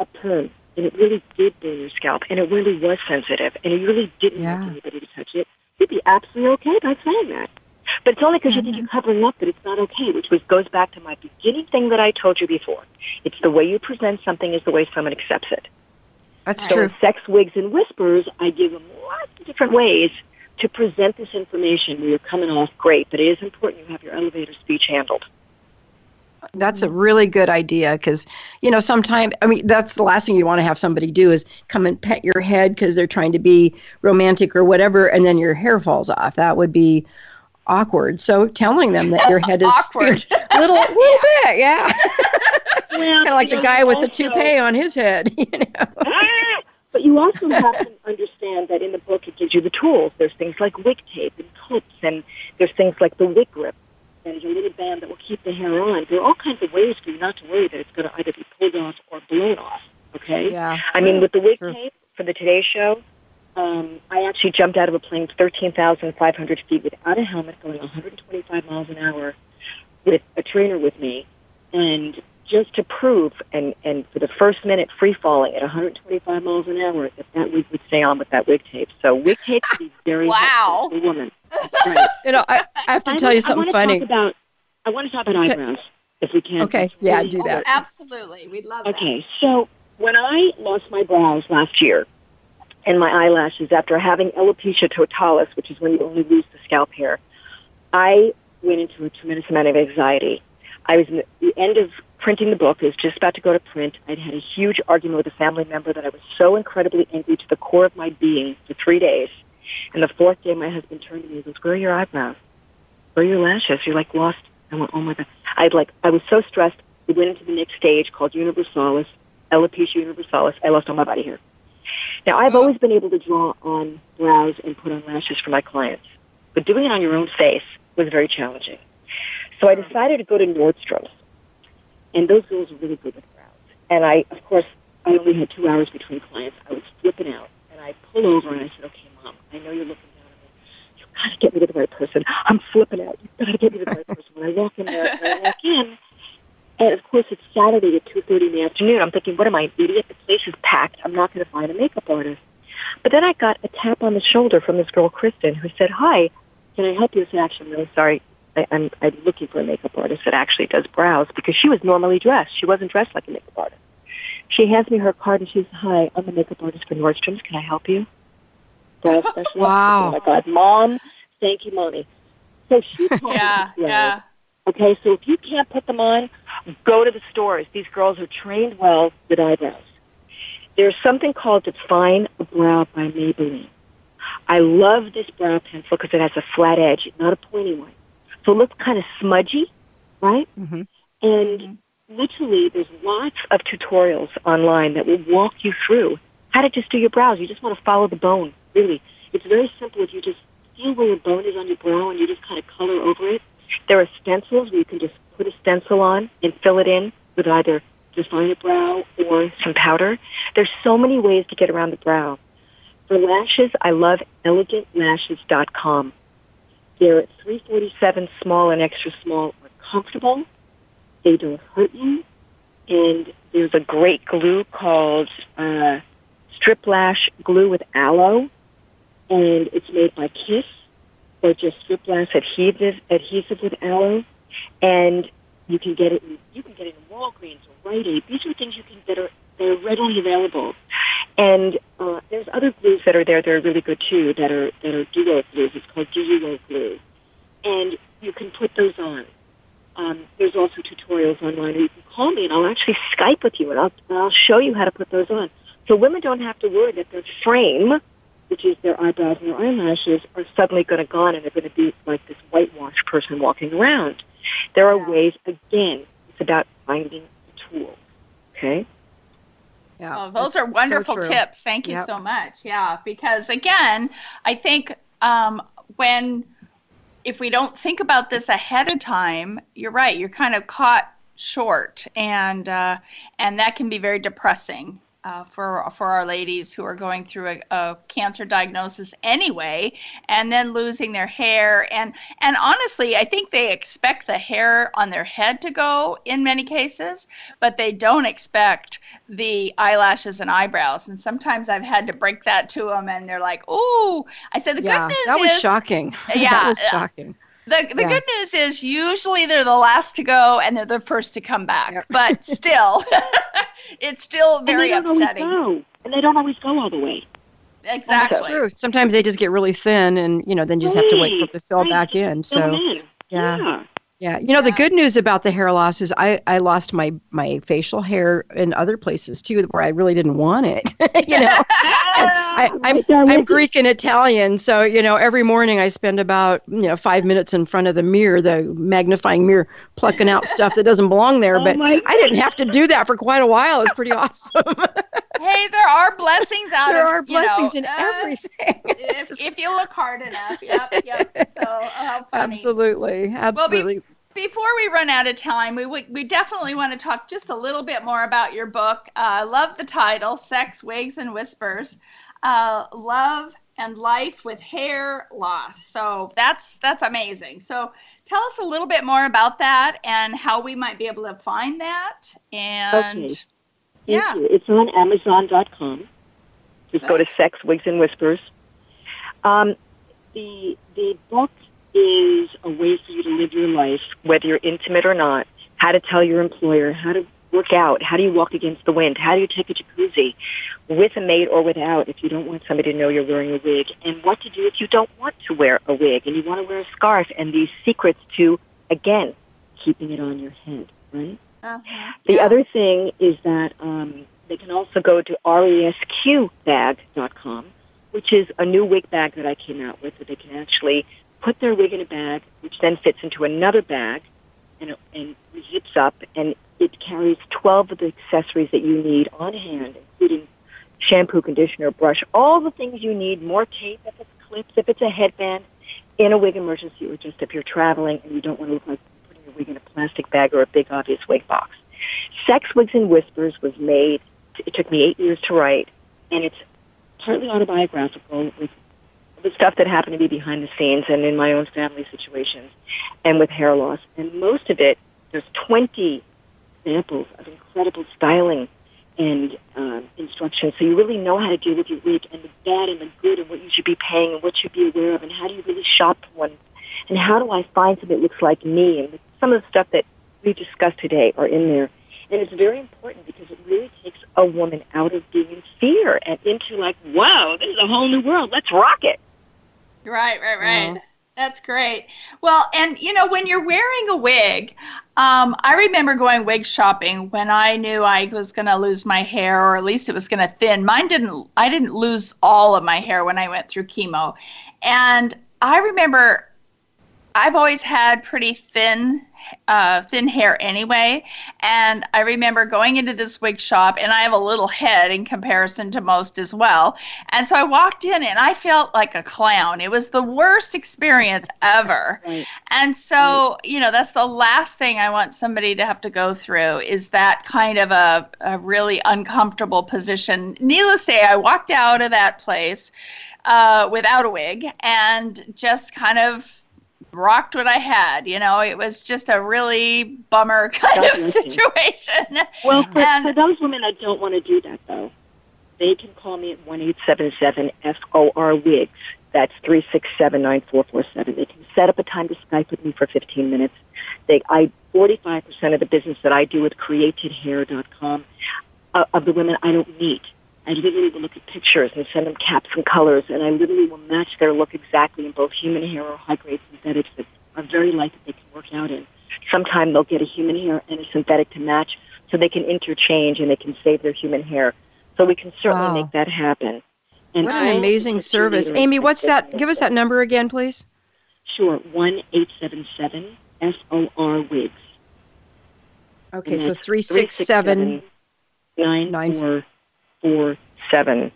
a perm and it really did burn your scalp and it really was sensitive and you really didn't yeah. want anybody to touch it, you'd be absolutely okay by saying that. But it's only because mm-hmm. you think you're covering up that it's not okay, which was, goes back to my beginning thing that I told you before. It's the way you present something is the way someone accepts it. That's so true. in Sex, Wigs, and Whispers, I give them lots of different ways to present this information where you're coming off great, but it is important you have your elevator speech handled. That's a mm-hmm. really good idea because, you know, sometimes, I mean, that's the last thing you want to have somebody do is come and pet your head because they're trying to be romantic or whatever, and then your hair falls off. That would be awkward. So telling them that your head is awkward, a little, little bit, yeah. well, kind of like the guy with the toupee on his head, you know. But you also have to understand that in the book it gives you the tools. There's things like wig tape and clips, and there's things like the wig grip. There's a little band that will keep the hair on. There are all kinds of ways for you not to worry that it's going to either be pulled off or blown off. Okay. Yeah. I mean, with the wig True. tape for the Today Show, um, I actually jumped out of a plane 13,500 feet without a helmet, going 125 miles an hour, with a trainer with me, and just to prove, and and for the first minute free falling at 125 miles an hour, that that wig would stay on with that wig tape. So wig tape can be very wow. helpful for a woman. Right. you know, I, I have to tell you something I funny. Talk about, I want to talk about eyebrows. if we can. Okay, yeah, do that. Absolutely, we'd love okay, that. Okay, so when I lost my brows last year and my eyelashes after having alopecia totalis, which is when you only lose the scalp hair, I went into a tremendous amount of anxiety. I was in the end of printing the book. It was just about to go to print. I'd had a huge argument with a family member that I was so incredibly angry to the core of my being for three days. And the fourth day, my husband turned to me and goes, "Where are your eyebrows? Where are your lashes? You're like lost." I went, "Oh my god!" I'd like I was so stressed. We went into the next stage called universalis, alopecia universalis. I lost all my body hair. Now, I've always been able to draw on brows and put on lashes for my clients, but doing it on your own face was very challenging. So I decided to go to Nordstrom's, and those girls are really good with brows. And I, of course, I only had two hours between clients. I was flipping out, and I pull over and I said, "Okay, mom, I know you're looking down at me. You got to get me to the right person. I'm flipping out. You got to get me to the right person." When I walk in there, and I walk in, and of course, it's Saturday at 2.30 in the afternoon. I'm thinking, what am I, an idiot? The place is packed. I'm not going to find a makeup artist. But then I got a tap on the shoulder from this girl, Kristen, who said, hi, can I help you? I said, actually, I'm really sorry. I, I'm, I'm looking for a makeup artist that actually does brows because she was normally dressed. She wasn't dressed like a makeup artist. She hands me her card and she says, hi, I'm a makeup artist for Nordstrom's. Can I help you? Brow specialist. wow. Oh, my God. Mom, thank you, Mommy. So she yeah, yeah. Okay, so if you can't put them on, go to the stores. These girls are trained well with eyebrows. There's something called Define a Brow by Maybelline. I love this brow pencil because it has a flat edge, not a pointy one. So it looks kind of smudgy, right? Mm-hmm. And mm-hmm. literally, there's lots of tutorials online that will walk you through how to just do your brows. You just want to follow the bone, really. It's very simple if you just feel where your bone is on your brow and you just kind of color over it there are stencils where you can just put a stencil on and fill it in with either define a brow or some powder. There's so many ways to get around the brow. For lashes, I love elegantlashes.com. They're at 347 small and extra small are comfortable. They don't hurt you. And there's a great glue called uh, Strip Lash Glue with Aloe. And it's made by Kiss or just strip lash adhesive adhesive with aloe, and you can get it. In, you can get it in Walgreens or Rite Aid. These are things you can that are they're readily available. And uh, there's other glues that are there that are really good too. That are that are duo glues. It's called duo glue, and you can put those on. Um, there's also tutorials online, or you can call me and I'll actually Skype with you and I'll, I'll show you how to put those on. So women don't have to worry that their frame which is their eyebrows and their eyelashes, are suddenly going to gone and they're going to be like this whitewashed person walking around. There are ways, again, it's about finding a tool. Okay? Yeah, oh, those are wonderful so tips. Thank you yep. so much. Yeah, because again, I think um, when if we don't think about this ahead of time, you're right. You're kind of caught short, and uh, and that can be very depressing uh, for for our ladies who are going through a, a, cancer diagnosis anyway, and then losing their hair and and honestly, I think they expect the hair on their head to go in many cases, but they don't expect the eyelashes and eyebrows. And sometimes I've had to break that to them, and they're like, "Oh," I said, "The yeah, good news that was is, shocking. Yeah, that was shocking." The, the yeah. good news is usually they're the last to go and they're the first to come back. Yep. But still, it's still very and upsetting. And they don't always go all the way. Exactly. That's true. Sometimes they just get really thin, and you know, then you just right. have to wait for it to fill right. back in. So, in. yeah. yeah. Yeah, you know yeah. the good news about the hair loss is I I lost my my facial hair in other places too where I really didn't want it. you know, I, I'm I'm Greek and Italian, so you know every morning I spend about you know five minutes in front of the mirror, the magnifying mirror, plucking out stuff that doesn't belong there. Oh but I didn't have to do that for quite a while. It was pretty awesome. Hey, there are blessings out there of there are blessings know, in uh, everything. if, if you look hard enough, yep, yep. So oh. Absolutely, absolutely. Well, before we run out of time, we, we, we definitely want to talk just a little bit more about your book. Uh, I uh, love the title, Sex, Wigs, and Whispers. Uh, love and life with hair loss. So that's that's amazing. So tell us a little bit more about that and how we might be able to find that. And okay. Yeah, you. it's on Amazon.com. Just go to Sex, Wigs, and Whispers. Um, the the book is a way for you to live your life, whether you're intimate or not. how to tell your employer, how to work out, how do you walk against the wind, how do you take a jacuzzi with a maid or without if you don't want somebody to know you're wearing a wig, and what to do if you don't want to wear a wig and you want to wear a scarf, and these secrets to, again, keeping it on your head, right? Uh-huh. The yeah. other thing is that um, they can also go to resqbag.com, which is a new wig bag that I came out with that they can actually put their wig in a bag, which then fits into another bag and, and zips up, and it carries 12 of the accessories that you need on hand, including shampoo, conditioner, brush, all the things you need, more tape if it's clips, if it's a headband, in a wig emergency, or just if you're traveling and you don't want to look like wig in a plastic bag or a big obvious wig box. Sex Wigs and Whispers was made, it took me eight years to write, and it's partly autobiographical with the stuff that happened to me behind the scenes and in my own family situations and with hair loss. And most of it, there's 20 examples of incredible styling and uh, instructions. So you really know how to deal with your wig and the bad and the good and what you should be paying and what you should be aware of and how do you really shop one and how do I find something that looks like me and some of the stuff that we discussed today are in there. And it's very important because it really takes a woman out of being in fear and into like, whoa, this is a whole new world. Let's rock it. Right, right, right. That's great. Well, and you know, when you're wearing a wig, um, I remember going wig shopping when I knew I was going to lose my hair, or at least it was going to thin. Mine didn't. I didn't lose all of my hair when I went through chemo, and I remember I've always had pretty thin, uh, thin hair anyway. And I remember going into this wig shop, and I have a little head in comparison to most as well. And so I walked in, and I felt like a clown. It was the worst experience ever. Right. And so, right. you know, that's the last thing I want somebody to have to go through is that kind of a, a really uncomfortable position. Needless to say, I walked out of that place uh, without a wig and just kind of rocked what I had. You know, it was just a really bummer kind of situation. Well, for, and, for those women that don't want to do that, though, they can call me at one eight seven seven FOR WIGS. That's three six seven nine four four seven. They can set up a time to Skype with me for 15 minutes. They, I 45% of the business that I do with createdhair.com uh, of the women I don't meet I literally will look at pictures and send them caps and colors, and I literally will match their look exactly in both human hair or high-grade synthetics that are very light that they can work out in. Sometime they'll get a human hair and a synthetic to match, so they can interchange and they can save their human hair. So we can certainly wow. make that happen. And what an amazing service, Amy. What's that? Give us that number again, please. Sure, one eight seven seven F O R Wigs. Okay, so three six seven nine four four seven.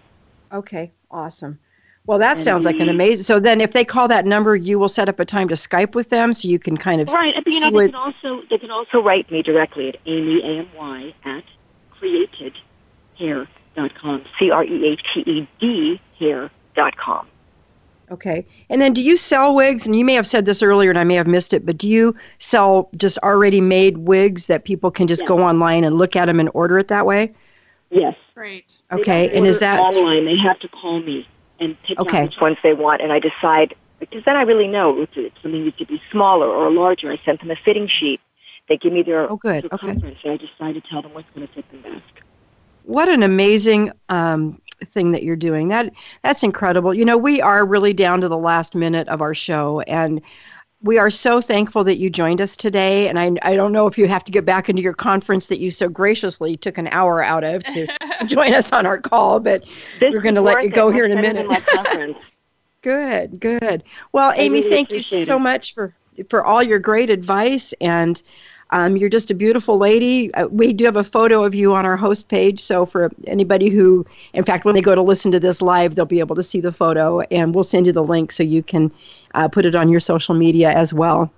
Okay, awesome. Well, that and sounds like an amazing. So then, if they call that number, you will set up a time to Skype with them, so you can kind of right. But you know, they can also they can also write me directly at amy a m y at createdhair.com. C r e a t e d hair.com. Okay. And then do you sell wigs? And you may have said this earlier and I may have missed it, but do you sell just already made wigs that people can just yes. go online and look at them and order it that way? Yes. Great. Okay, and is that online? They have to call me and pick okay. out which ones they want, and I decide because then I really know if something needs to be smaller or larger. I send them a fitting sheet. They give me their oh, good. circumference, okay. and I decide to tell them what's going to fit them best. What an amazing um, thing that you're doing. That that's incredible. You know, we are really down to the last minute of our show, and we are so thankful that you joined us today. And I, I don't know if you have to get back into your conference that you so graciously took an hour out of to join us on our call, but this we're going to let you go here in a minute. In good, good. Well, Amy, really thank you so it. much for for all your great advice and um, you're just a beautiful lady. Uh, we do have a photo of you on our host page. So, for anybody who, in fact, when they go to listen to this live, they'll be able to see the photo, and we'll send you the link so you can uh, put it on your social media as well.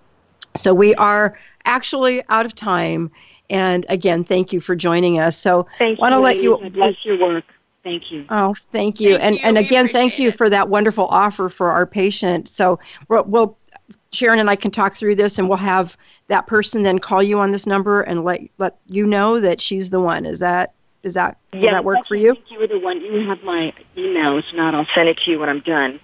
So, we are actually out of time. And again, thank you for joining us. So, I want to let you. bless your work. Thank you. Oh, thank you. Thank and you. and again, thank you it. for that wonderful offer for our patient. So we'll, we'll Sharon and I can talk through this, and we'll have that person then call you on this number and let let you know that she's the one. Is that is that yeah, that work for you? You were the one. You have my email. If not, I'll send it to you when I'm done.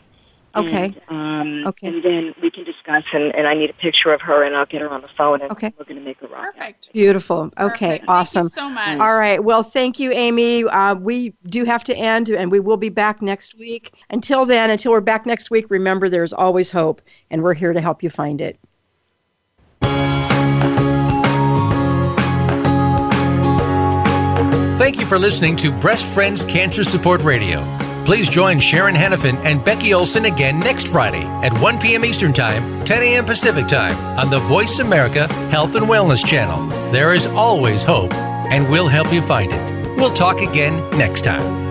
Okay. And, um, Okay. And then we can discuss, and, and I need a picture of her, and I'll get her on the phone, and Okay. we're going to make a rock. Perfect. Beautiful. Okay. Perfect. Awesome. Thank you so much. All right. Well, thank you, Amy. Uh, we do have to end, and we will be back next week. Until then, until we're back next week, remember there's always hope, and we're here to help you find it. Thank you for listening to Breast Friends Cancer Support Radio. Please join Sharon Hannafin and Becky Olson again next Friday at 1 p.m. Eastern Time, 10 a.m. Pacific Time on the Voice America Health and Wellness Channel. There is always hope, and we'll help you find it. We'll talk again next time.